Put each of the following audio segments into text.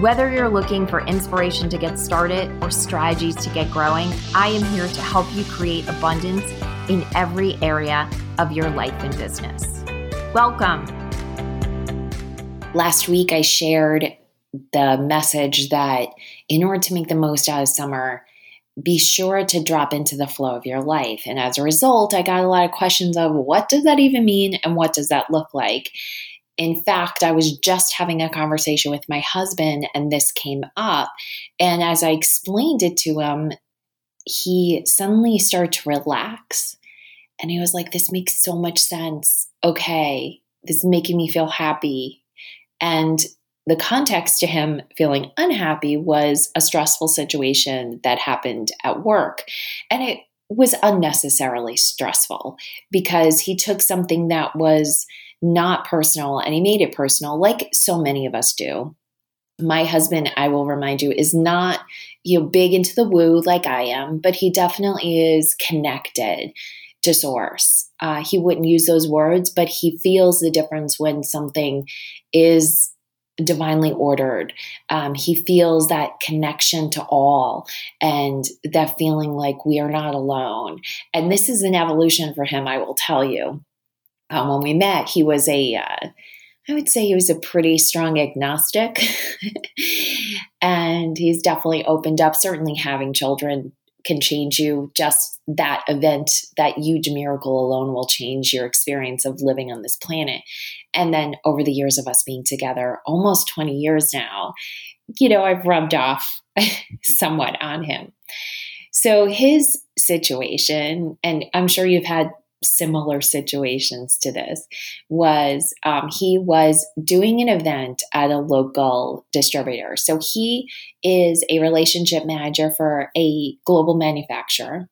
Whether you're looking for inspiration to get started or strategies to get growing, I am here to help you create abundance in every area of your life and business. Welcome. Last week, I shared the message that in order to make the most out of summer, be sure to drop into the flow of your life. And as a result, I got a lot of questions of what does that even mean and what does that look like? In fact, I was just having a conversation with my husband and this came up. And as I explained it to him, he suddenly started to relax. And he was like, This makes so much sense. Okay, this is making me feel happy. And the context to him feeling unhappy was a stressful situation that happened at work. And it was unnecessarily stressful because he took something that was not personal and he made it personal like so many of us do my husband i will remind you is not you know big into the woo like i am but he definitely is connected to source uh, he wouldn't use those words but he feels the difference when something is divinely ordered. Um, he feels that connection to all and that feeling like we are not alone. And this is an evolution for him, I will tell you um, when we met, he was a, uh, I would say he was a pretty strong agnostic. and he's definitely opened up. Certainly, having children can change you. Just that event, that huge miracle alone will change your experience of living on this planet. And then over the years of us being together, almost 20 years now, you know, I've rubbed off somewhat on him. So his situation, and I'm sure you've had similar situations to this was um, he was doing an event at a local distributor. So he is a relationship manager for a global manufacturer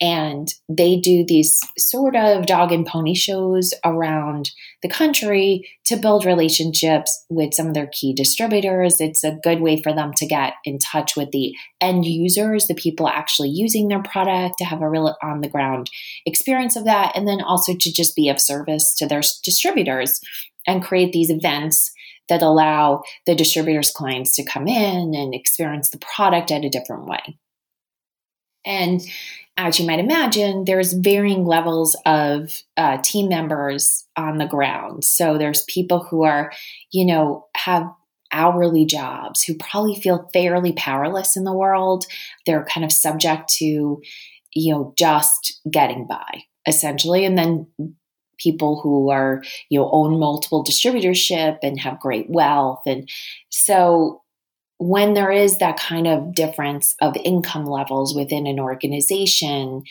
and they do these sort of dog and pony shows around the country to build relationships with some of their key distributors. It's a good way for them to get in touch with the end users, the people actually using their product, to have a real on the ground experience of that, and then also to just be of service to their distributors and create these events that allow the distributors' clients to come in and experience the product at a different way. And as you might imagine, there's varying levels of uh, team members on the ground. So there's people who are, you know, have hourly jobs who probably feel fairly powerless in the world. They're kind of subject to, you know, just getting by essentially. And then people who are, you know, own multiple distributorship and have great wealth. And so when there is that kind of difference of income levels within an organization,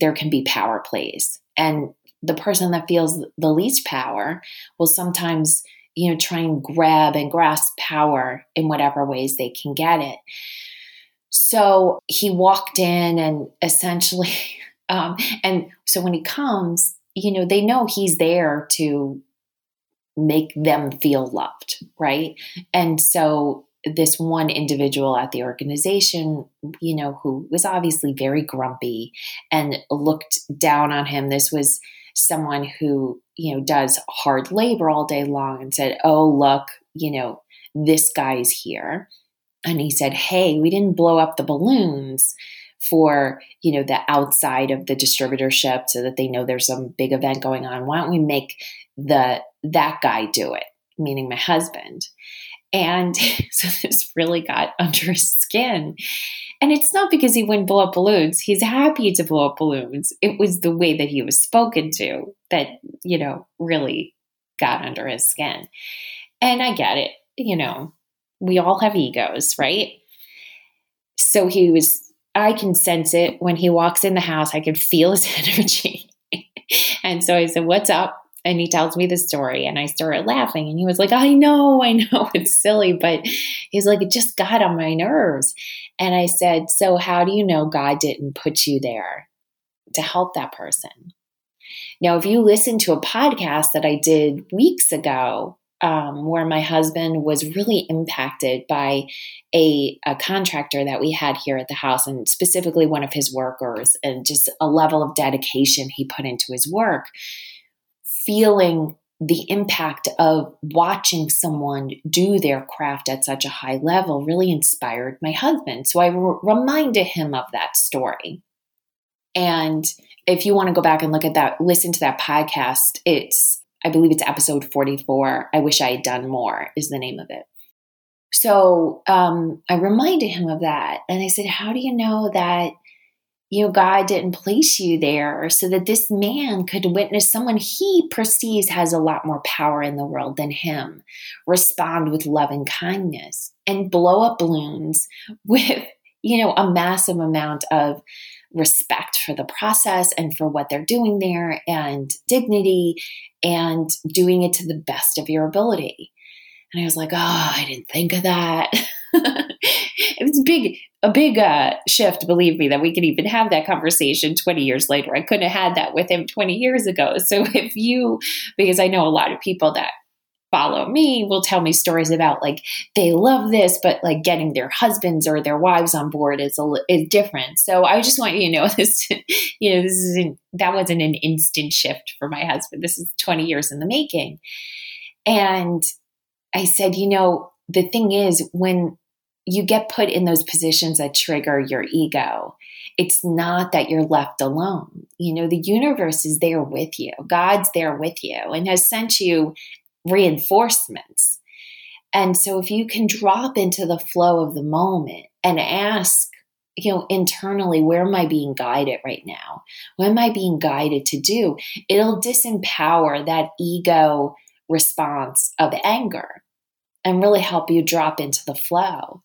there can be power plays. And the person that feels the least power will sometimes, you know, try and grab and grasp power in whatever ways they can get it. So he walked in and essentially, um, and so when he comes, you know, they know he's there to make them feel loved, right? And so this one individual at the organization, you know, who was obviously very grumpy and looked down on him. This was someone who, you know, does hard labor all day long and said, Oh, look, you know, this guy's here. And he said, Hey, we didn't blow up the balloons for you know the outside of the distributorship so that they know there's some big event going on why don't we make the that guy do it meaning my husband and so this really got under his skin. And it's not because he wouldn't blow up balloons. He's happy to blow up balloons. It was the way that he was spoken to that, you know, really got under his skin. And I get it. You know, we all have egos, right? So he was, I can sense it when he walks in the house. I can feel his energy. and so I said, What's up? And he tells me the story, and I started laughing. And he was like, I know, I know it's silly, but he's like, it just got on my nerves. And I said, So, how do you know God didn't put you there to help that person? Now, if you listen to a podcast that I did weeks ago, um, where my husband was really impacted by a, a, contractor that we had here at the house, and specifically one of his workers, and just a level of dedication he put into his work, feeling the impact of watching someone do their craft at such a high level really inspired my husband. So I re- reminded him of that story. And if you want to go back and look at that, listen to that podcast, it's, I believe it's episode 44. I wish I had done more, is the name of it. So um, I reminded him of that. And I said, How do you know that you know, God didn't place you there so that this man could witness someone he perceives has a lot more power in the world than him, respond with love and kindness, and blow up balloons with, you know, a massive amount of respect for the process and for what they're doing there and dignity and doing it to the best of your ability. And I was like, oh, I didn't think of that. it was big, a big uh, shift, believe me, that we could even have that conversation 20 years later. I couldn't have had that with him 20 years ago. So if you, because I know a lot of people that follow me will tell me stories about like they love this but like getting their husbands or their wives on board is a, is different so i just want you to know this you know this isn't that wasn't an instant shift for my husband this is 20 years in the making and i said you know the thing is when you get put in those positions that trigger your ego. It's not that you're left alone. You know, the universe is there with you, God's there with you and has sent you reinforcements. And so if you can drop into the flow of the moment and ask, you know, internally, where am I being guided right now? What am I being guided to do? It'll disempower that ego response of anger and really help you drop into the flow.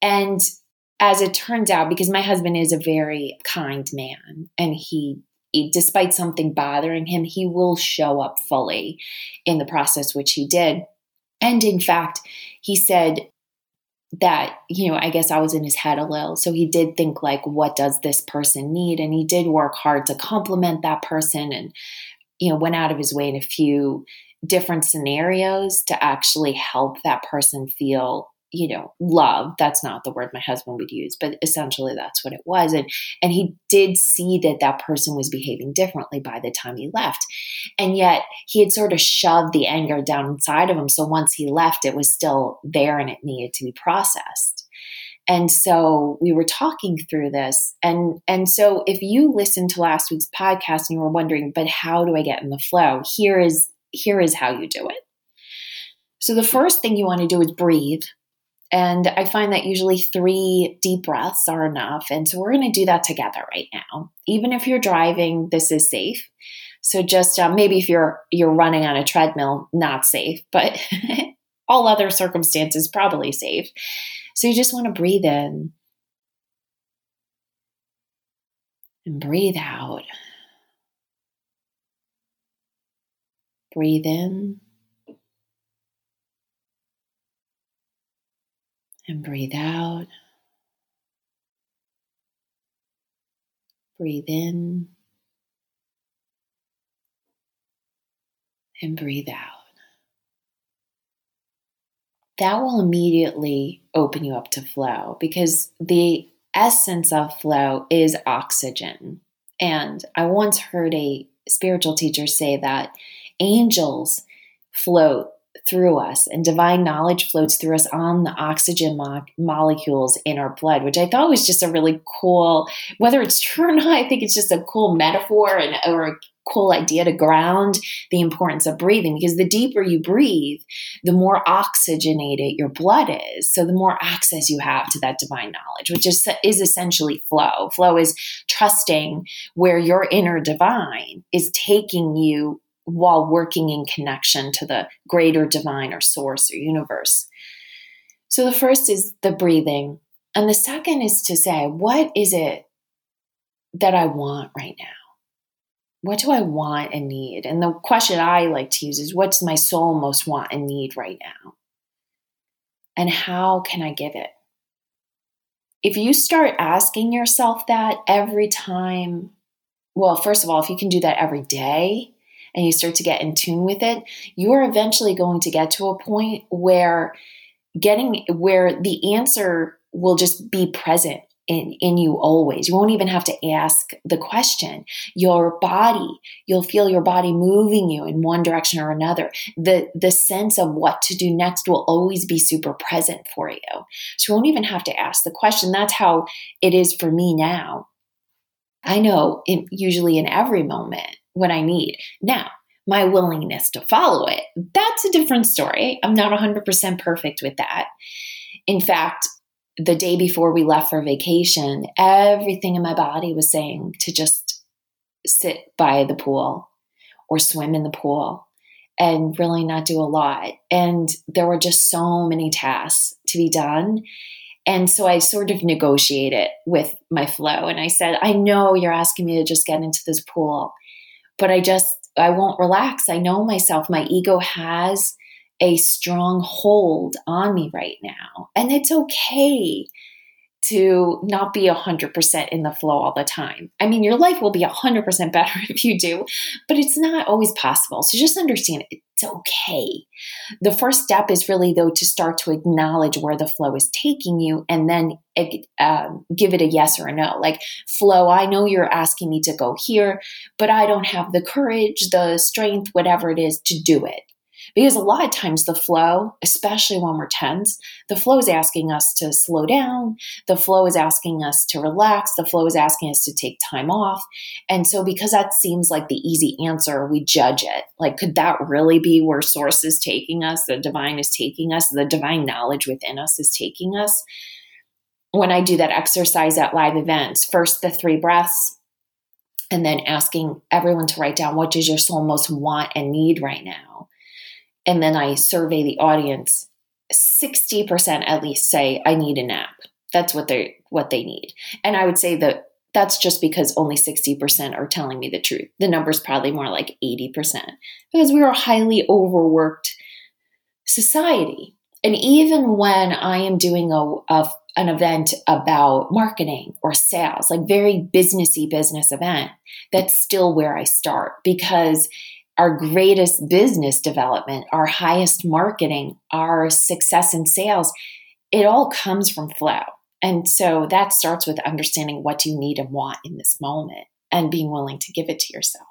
And as it turns out, because my husband is a very kind man and he, he, despite something bothering him, he will show up fully in the process, which he did. And in fact, he said that, you know, I guess I was in his head a little. So he did think, like, what does this person need? And he did work hard to compliment that person and, you know, went out of his way in a few different scenarios to actually help that person feel you know love that's not the word my husband would use but essentially that's what it was. And and he did see that that person was behaving differently by the time he left. And yet he had sort of shoved the anger down inside of him. So once he left it was still there and it needed to be processed. And so we were talking through this. And and so if you listened to last week's podcast and you were wondering but how do i get in the flow? Here is here is how you do it. So, the first thing you want to do is breathe. And I find that usually three deep breaths are enough. And so, we're going to do that together right now. Even if you're driving, this is safe. So, just uh, maybe if you're you're running on a treadmill, not safe, but all other circumstances probably safe. So, you just want to breathe in and breathe out. Breathe in and breathe out. Breathe in and breathe out. That will immediately open you up to flow because the essence of flow is oxygen. And I once heard a spiritual teacher say that angels float through us and divine knowledge floats through us on the oxygen mo- molecules in our blood which i thought was just a really cool whether it's true or not i think it's just a cool metaphor and or a cool idea to ground the importance of breathing because the deeper you breathe the more oxygenated your blood is. So the more access you have to that divine knowledge which is is essentially flow. Flow is trusting where your inner divine is taking you while working in connection to the greater divine or source or universe. So the first is the breathing. And the second is to say, what is it that I want right now? what do I want and need? And the question I like to use is what's my soul most want and need right now? And how can I give it? If you start asking yourself that every time, well, first of all, if you can do that every day and you start to get in tune with it, you're eventually going to get to a point where getting where the answer will just be present in, in you always. You won't even have to ask the question. Your body, you'll feel your body moving you in one direction or another. The, the sense of what to do next will always be super present for you. So you won't even have to ask the question. That's how it is for me now. I know in, usually in every moment what I need. Now, my willingness to follow it, that's a different story. I'm not 100% perfect with that. In fact, the day before we left for vacation, everything in my body was saying to just sit by the pool or swim in the pool and really not do a lot. And there were just so many tasks to be done. And so I sort of negotiated with my flow and I said, I know you're asking me to just get into this pool, but I just, I won't relax. I know myself. My ego has a strong hold on me right now. And it's okay to not be 100% in the flow all the time. I mean, your life will be 100% better if you do, but it's not always possible. So just understand it's okay. The first step is really, though, to start to acknowledge where the flow is taking you and then uh, give it a yes or a no. Like, flow, I know you're asking me to go here, but I don't have the courage, the strength, whatever it is to do it. Because a lot of times the flow, especially when we're tense, the flow is asking us to slow down. The flow is asking us to relax. The flow is asking us to take time off. And so, because that seems like the easy answer, we judge it. Like, could that really be where source is taking us? The divine is taking us, the divine knowledge within us is taking us. When I do that exercise at live events, first the three breaths, and then asking everyone to write down what does your soul most want and need right now and then I survey the audience, 60% at least say I need a nap. That's what they what they need. And I would say that that's just because only 60% are telling me the truth. The number's probably more like 80% because we are a highly overworked society. And even when I am doing a, a an event about marketing or sales, like very businessy business event, that's still where I start because our greatest business development, our highest marketing, our success in sales, it all comes from flow. And so that starts with understanding what you need and want in this moment and being willing to give it to yourself.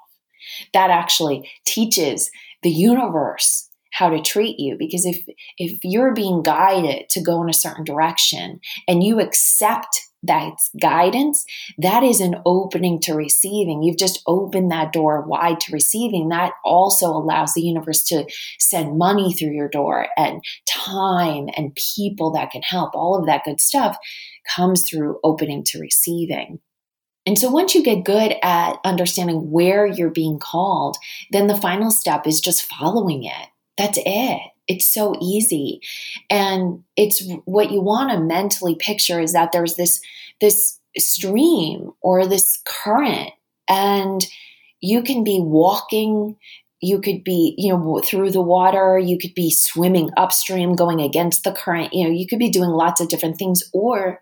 That actually teaches the universe how to treat you because if if you're being guided to go in a certain direction and you accept that's guidance, that is an opening to receiving. You've just opened that door wide to receiving. That also allows the universe to send money through your door and time and people that can help. All of that good stuff comes through opening to receiving. And so once you get good at understanding where you're being called, then the final step is just following it. That's it. It's so easy. And it's what you want to mentally picture is that there's this this stream or this current and you can be walking you could be you know through the water you could be swimming upstream going against the current you know you could be doing lots of different things or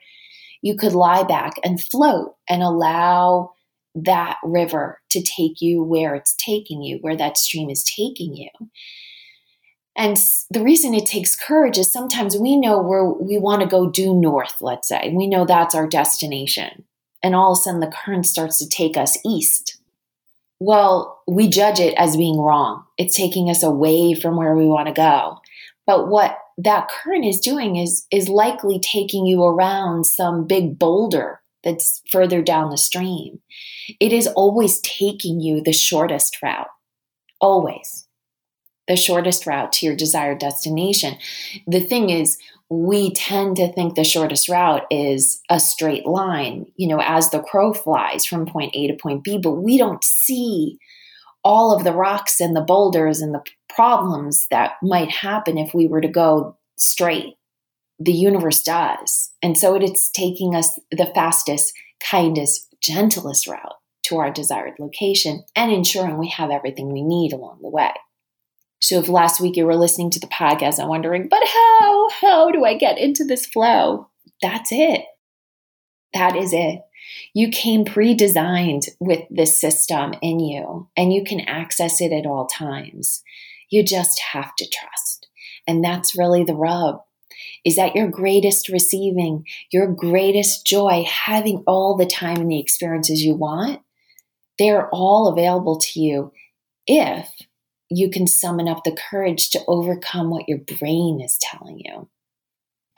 you could lie back and float and allow that river to take you where it's taking you where that stream is taking you and the reason it takes courage is sometimes we know where we want to go due north, let's say. We know that's our destination. And all of a sudden the current starts to take us east. Well, we judge it as being wrong. It's taking us away from where we want to go. But what that current is doing is, is likely taking you around some big boulder that's further down the stream. It is always taking you the shortest route. Always the shortest route to your desired destination. The thing is, we tend to think the shortest route is a straight line, you know, as the crow flies from point A to point B, but we don't see all of the rocks and the boulders and the problems that might happen if we were to go straight. The universe does. And so it's taking us the fastest, kindest, gentlest route to our desired location and ensuring we have everything we need along the way. So if last week you were listening to the podcast and wondering, but how, how do I get into this flow? That's it. That is it. You came pre designed with this system in you and you can access it at all times. You just have to trust. And that's really the rub is that your greatest receiving, your greatest joy, having all the time and the experiences you want, they're all available to you if you can summon up the courage to overcome what your brain is telling you.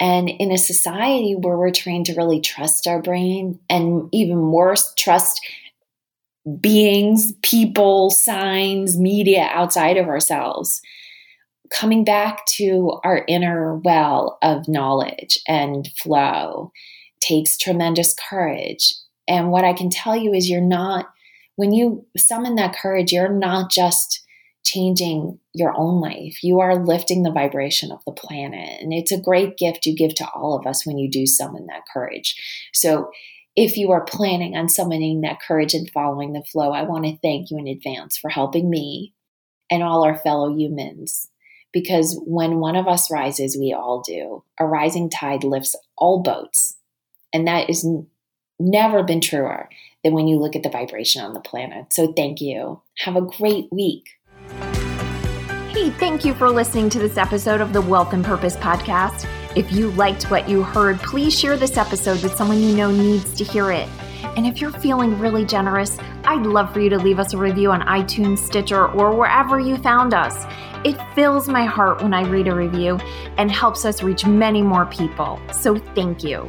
And in a society where we're trained to really trust our brain and even worse, trust beings, people, signs, media outside of ourselves, coming back to our inner well of knowledge and flow takes tremendous courage. And what I can tell you is you're not, when you summon that courage, you're not just changing your own life. You are lifting the vibration of the planet. And it's a great gift you give to all of us when you do summon that courage. So, if you are planning on summoning that courage and following the flow, I want to thank you in advance for helping me and all our fellow humans. Because when one of us rises, we all do. A rising tide lifts all boats. And that is n- never been truer than when you look at the vibration on the planet. So thank you. Have a great week. Hey, thank you for listening to this episode of the Wealth and Purpose podcast. If you liked what you heard, please share this episode with someone you know needs to hear it. And if you're feeling really generous, I'd love for you to leave us a review on iTunes, Stitcher, or wherever you found us. It fills my heart when I read a review and helps us reach many more people. So thank you.